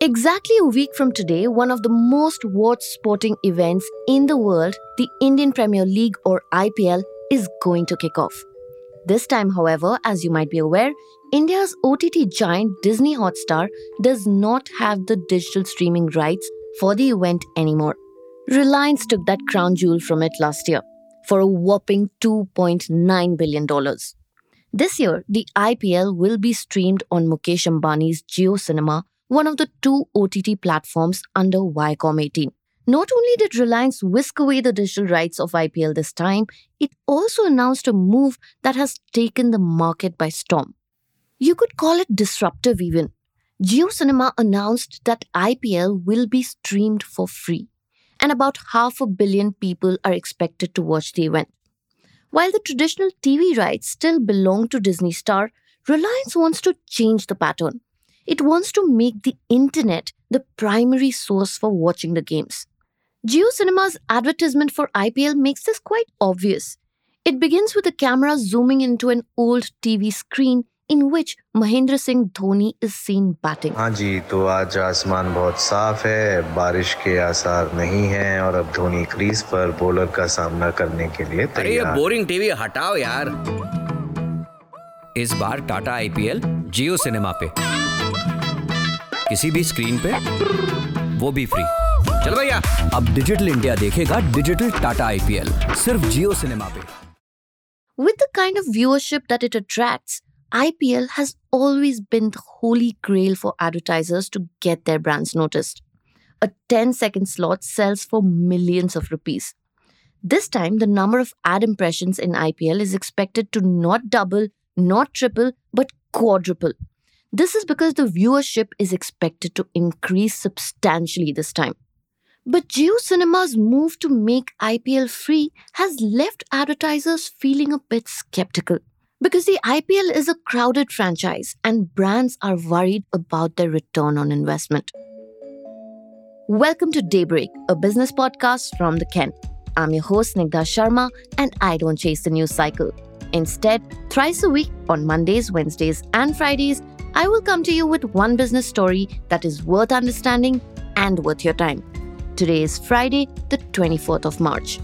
Exactly a week from today, one of the most watched sporting events in the world, the Indian Premier League or IPL, is going to kick off. This time, however, as you might be aware, India's OTT giant Disney Hotstar does not have the digital streaming rights for the event anymore. Reliance took that crown jewel from it last year for a whopping $2.9 billion. This year, the IPL will be streamed on Mukesh Ambani's Jio Cinema, one of the two OTT platforms under Viacom 18. Not only did Reliance whisk away the digital rights of IPL this time, it also announced a move that has taken the market by storm. You could call it disruptive even. Jio Cinema announced that IPL will be streamed for free, and about half a billion people are expected to watch the event. While the traditional TV rights still belong to Disney Star, Reliance wants to change the pattern it wants to make the internet the primary source for watching the games. JioCinema's advertisement for IPL makes this quite obvious. It begins with a camera zooming into an old TV screen in which Mahendra Singh Dhoni is seen batting. हाँ जी तो आज आसमान बहुत साफ है बारिश के आसार नहीं हैं और अब धोनी क्रीज पर बॉलर का सामना करने के लिए तैयार अरे ये बोरिंग टीवी हटाओ यार इस बार टाटा आईपीएल जियो सिनेमा पे किसी भी स्क्रीन पे वो भी फ्री चल भैया अब डिजिटल इंडिया देखेगा डिजिटल टाटा आईपीएल सिर्फ जियो सिनेमा पे With the kind of viewership that it attracts, IPL has always been the holy grail for advertisers to get their brands noticed. A 10 second slot sells for millions of rupees. This time, the number of ad impressions in IPL is expected to not double, not triple, but quadruple. This is because the viewership is expected to increase substantially this time. But Jio Cinema's move to make IPL free has left advertisers feeling a bit skeptical. Because the IPL is a crowded franchise and brands are worried about their return on investment. Welcome to Daybreak, a business podcast from the Ken. I'm your host, Snigdha Sharma, and I don't chase the news cycle. Instead, thrice a week on Mondays, Wednesdays, and Fridays, I will come to you with one business story that is worth understanding and worth your time. Today is Friday, the 24th of March.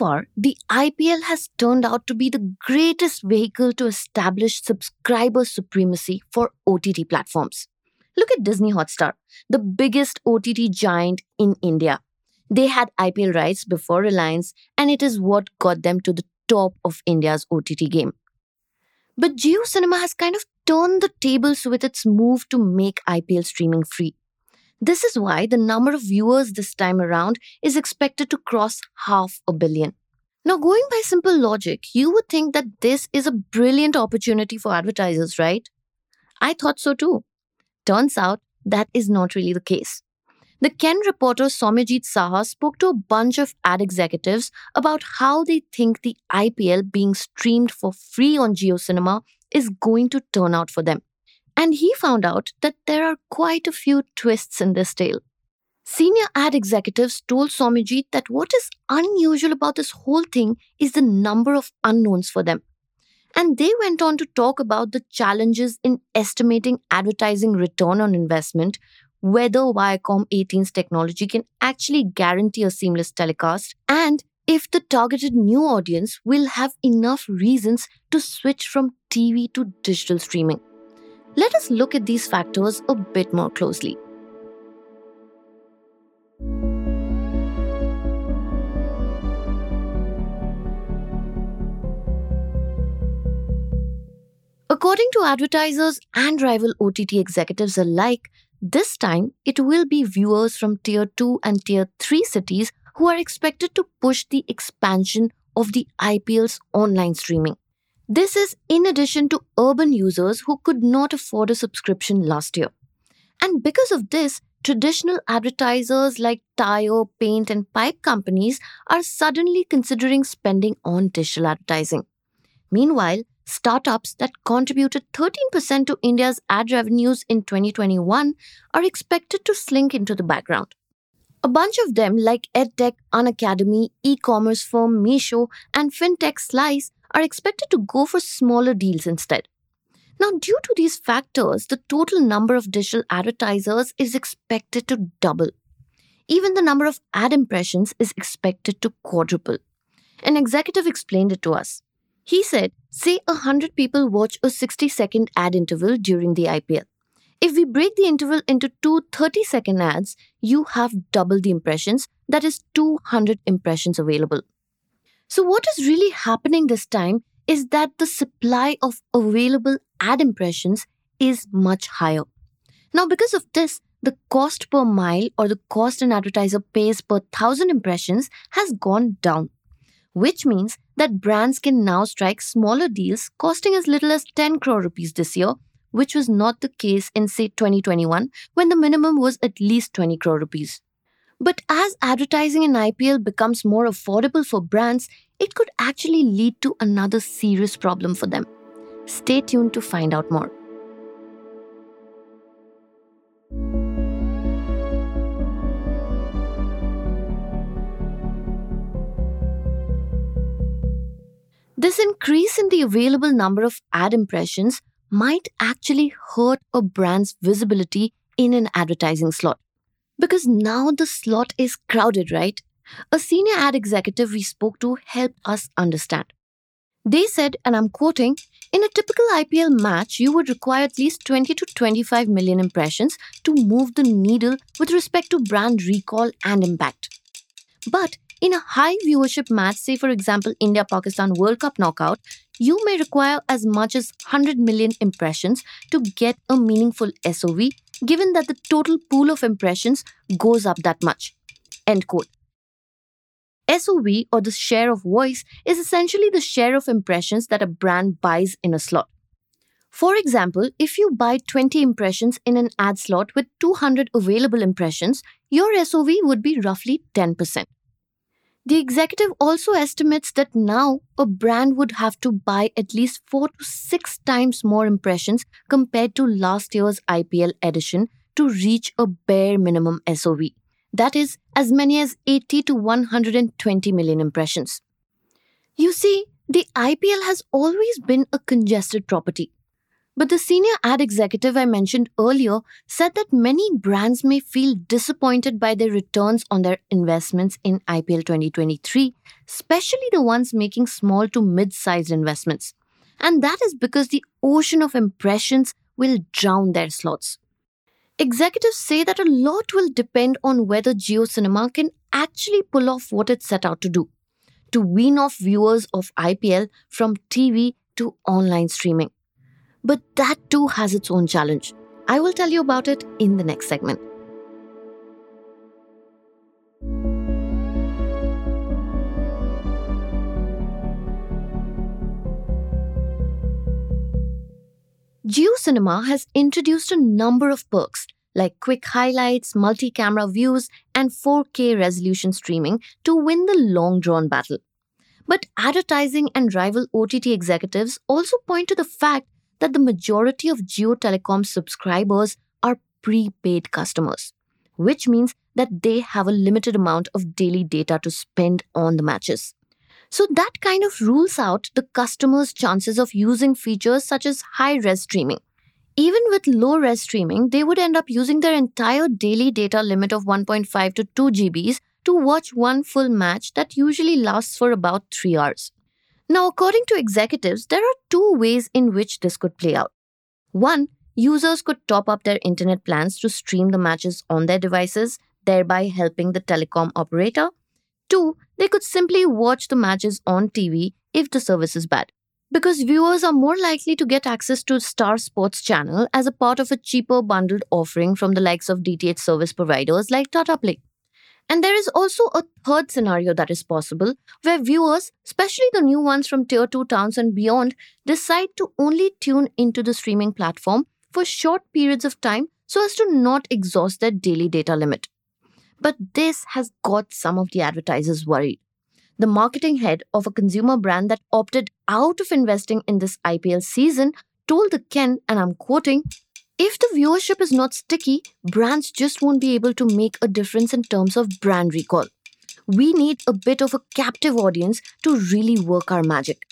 Far, the IPL has turned out to be the greatest vehicle to establish subscriber supremacy for OTT platforms. Look at Disney Hotstar, the biggest OTT giant in India. They had IPL rights before Reliance, and it is what got them to the top of India's OTT game. But Jio Cinema has kind of turned the tables with its move to make IPL streaming free. This is why the number of viewers this time around is expected to cross half a billion. Now, going by simple logic, you would think that this is a brilliant opportunity for advertisers, right? I thought so too. Turns out that is not really the case. The Ken reporter Somyajit Saha spoke to a bunch of ad executives about how they think the IPL being streamed for free on Jio Cinema is going to turn out for them. And he found out that there are quite a few twists in this tale. Senior ad executives told Somyajit that what is unusual about this whole thing is the number of unknowns for them. And they went on to talk about the challenges in estimating advertising return on investment, whether Viacom 18's technology can actually guarantee a seamless telecast, and if the targeted new audience will have enough reasons to switch from TV to digital streaming. Let us look at these factors a bit more closely. According to advertisers and rival OTT executives alike, this time it will be viewers from Tier 2 and Tier 3 cities who are expected to push the expansion of the IPL's online streaming. This is in addition to urban users who could not afford a subscription last year. And because of this, traditional advertisers like tire, paint, and pipe companies are suddenly considering spending on digital advertising. Meanwhile, startups that contributed 13% to India's ad revenues in 2021 are expected to slink into the background. A bunch of them, like EdTech, Unacademy, e commerce firm Meesho, and FinTech Slice, are expected to go for smaller deals instead. Now, due to these factors, the total number of digital advertisers is expected to double. Even the number of ad impressions is expected to quadruple. An executive explained it to us. He said, say 100 people watch a 60 second ad interval during the IPL. If we break the interval into two 30 second ads, you have double the impressions, that is 200 impressions available. So, what is really happening this time is that the supply of available ad impressions is much higher. Now, because of this, the cost per mille or the cost an advertiser pays per thousand impressions has gone down, which means that brands can now strike smaller deals costing as little as 10 crore rupees this year which was not the case in, say, 2021, when the minimum was at least 20 crore rupees. But as advertising in IPL becomes more affordable for brands, it could actually lead to another serious problem for them. Stay tuned to find out more. This increase in the available number of ad impressions might actually hurt a brand's visibility in an advertising slot. Because now the slot is crowded, right? A senior ad executive we spoke to helped us understand. They said, and I'm quoting, in a typical IPL match, you would require at least 20 to 25 million impressions to move the needle with respect to brand recall and impact. But in a high viewership match, say for example India Pakistan World Cup knockout, you may require as much as 100 million impressions to get a meaningful SOV, given that the total pool of impressions goes up that much. End quote. SOV or the share of voice is essentially the share of impressions that a brand buys in a slot. For example, if you buy 20 impressions in an ad slot with 200 available impressions, your SOV would be roughly 10%. The executive also estimates that now a brand would have to buy at least four to six times more impressions compared to last year's IPL edition to reach a bare minimum SOV. That is, as many as 80 to 120 million impressions. You see, the IPL has always been a congested property. But the senior ad executive I mentioned earlier said that many brands may feel disappointed by their returns on their investments in IPL 2023, especially the ones making small to mid sized investments. And that is because the ocean of impressions will drown their slots. Executives say that a lot will depend on whether JioCinema can actually pull off what it set out to do to wean off viewers of IPL from TV to online streaming. But that too has its own challenge. I will tell you about it in the next segment. JioCinema has introduced a number of perks like quick highlights, multi camera views, and 4K resolution streaming to win the long drawn battle. But advertising and rival OTT executives also point to the fact that the majority of Jio Telecom subscribers are prepaid customers, which means that they have a limited amount of daily data to spend on the matches. So that kind of rules out the customer's chances of using features such as high res streaming. Even with low res streaming, they would end up using their entire daily data limit of 1.5 to 2 GBs to watch one full match that usually lasts for about 3 hours. Now, according to executives, there are two ways in which this could play out. One, users could top up their internet plans to stream the matches on their devices, thereby helping the telecom operator. Two, they could simply watch the matches on TV if the service is bad. Because viewers are more likely to get access to Star Sports channel as a part of a cheaper bundled offering from the likes of DTH service providers like Tata Play. And there is also a third scenario that is possible where viewers, especially the new ones from tier 2 towns and beyond, decide to only tune into the streaming platform for short periods of time so as to not exhaust their daily data limit. But this has got some of the advertisers worried. The marketing head of a consumer brand that opted out of investing in this IPL season told the Ken, and I'm quoting, if the viewership is not sticky, brands just won't be able to make a difference in terms of brand recall. We need a bit of a captive audience to really work our magic.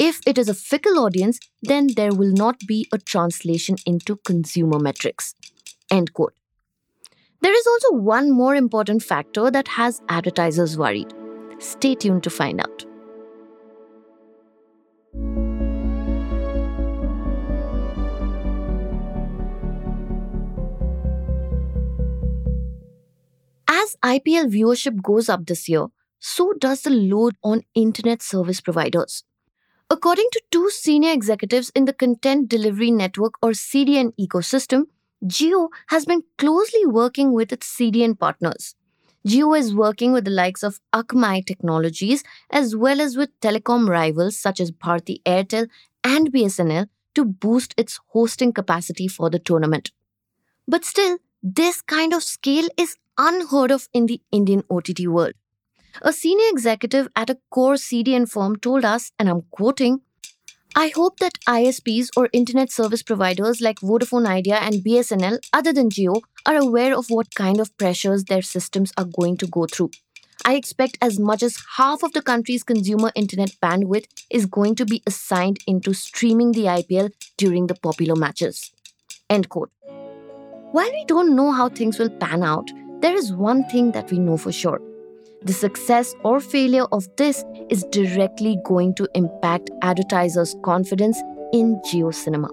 If it is a fickle audience, then there will not be a translation into consumer metrics. End quote. There is also one more important factor that has advertisers worried. Stay tuned to find out. As IPL viewership goes up this year, so does the load on internet service providers. According to two senior executives in the Content Delivery Network or CDN ecosystem, Jio has been closely working with its CDN partners. Jio is working with the likes of Akamai Technologies as well as with telecom rivals such as Bharti Airtel and BSNL to boost its hosting capacity for the tournament. But still, this kind of scale is unheard of in the Indian OTT world. A senior executive at a core CDN firm told us, and I'm quoting, I hope that ISPs or internet service providers like Vodafone Idea and BSNL, other than Jio, are aware of what kind of pressures their systems are going to go through. I expect as much as half of the country's consumer internet bandwidth is going to be assigned into streaming the IPL during the popular matches. End quote. While we don't know how things will pan out, there is one thing that we know for sure the success or failure of this is directly going to impact advertisers' confidence in Jio Cinema.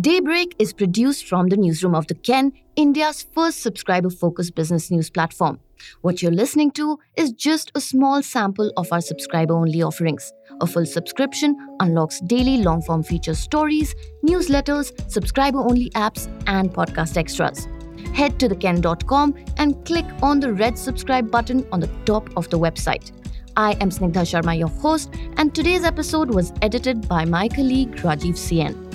Daybreak is produced from the newsroom of The Ken, India's first subscriber focused business news platform. What you're listening to is just a small sample of our subscriber only offerings. A full subscription unlocks daily long form feature stories, newsletters, subscriber only apps, and podcast extras head to theken.com and click on the red subscribe button on the top of the website. I am Snigdha Sharma, your host, and today's episode was edited by my colleague Rajiv CN.